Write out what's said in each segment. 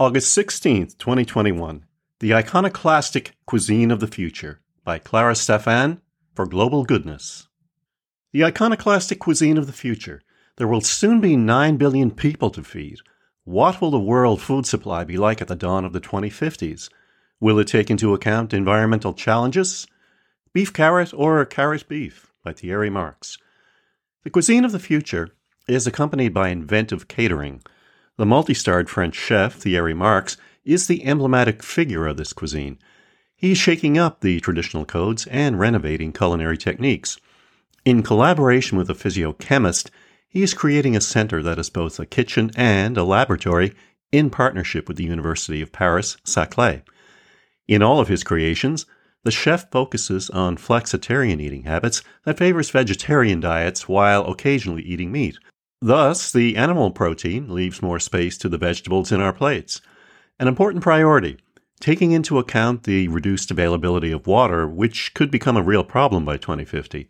August 16th, 2021. The Iconoclastic Cuisine of the Future by Clara Stephan for Global Goodness. The iconoclastic cuisine of the future. There will soon be 9 billion people to feed. What will the world food supply be like at the dawn of the 2050s? Will it take into account environmental challenges? Beef carrot or carrot beef by Thierry Marx. The cuisine of the future is accompanied by inventive catering the multi starred French chef, Thierry Marx, is the emblematic figure of this cuisine. He's shaking up the traditional codes and renovating culinary techniques. In collaboration with a physiochemist, he is creating a center that is both a kitchen and a laboratory in partnership with the University of Paris Saclay. In all of his creations, the chef focuses on flexitarian eating habits that favors vegetarian diets while occasionally eating meat, Thus, the animal protein leaves more space to the vegetables in our plates. An important priority, taking into account the reduced availability of water, which could become a real problem by 2050.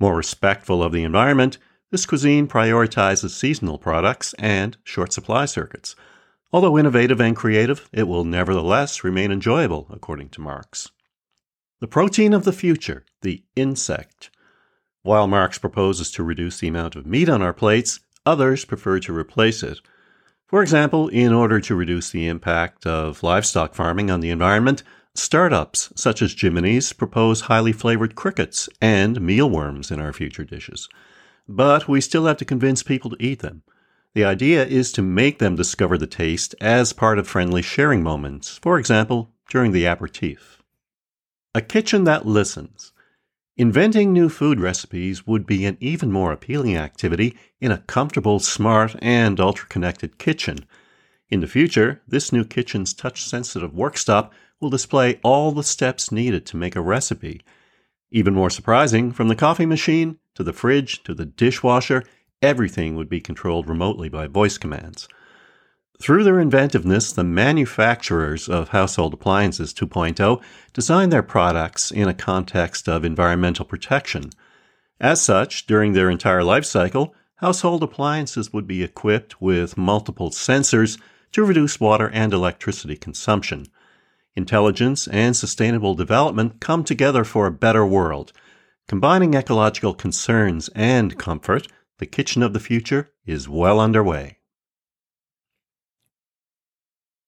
More respectful of the environment, this cuisine prioritizes seasonal products and short supply circuits. Although innovative and creative, it will nevertheless remain enjoyable, according to Marx. The protein of the future, the insect. While Marx proposes to reduce the amount of meat on our plates, others prefer to replace it. For example, in order to reduce the impact of livestock farming on the environment, startups such as Jimini's propose highly flavored crickets and mealworms in our future dishes. But we still have to convince people to eat them. The idea is to make them discover the taste as part of friendly sharing moments, for example, during the aperitif. A kitchen that listens. Inventing new food recipes would be an even more appealing activity in a comfortable, smart, and ultra connected kitchen. In the future, this new kitchen's touch sensitive workstop will display all the steps needed to make a recipe. Even more surprising, from the coffee machine to the fridge to the dishwasher, everything would be controlled remotely by voice commands. Through their inventiveness, the manufacturers of Household Appliances 2.0 designed their products in a context of environmental protection. As such, during their entire life cycle, household appliances would be equipped with multiple sensors to reduce water and electricity consumption. Intelligence and sustainable development come together for a better world. Combining ecological concerns and comfort, the kitchen of the future is well underway.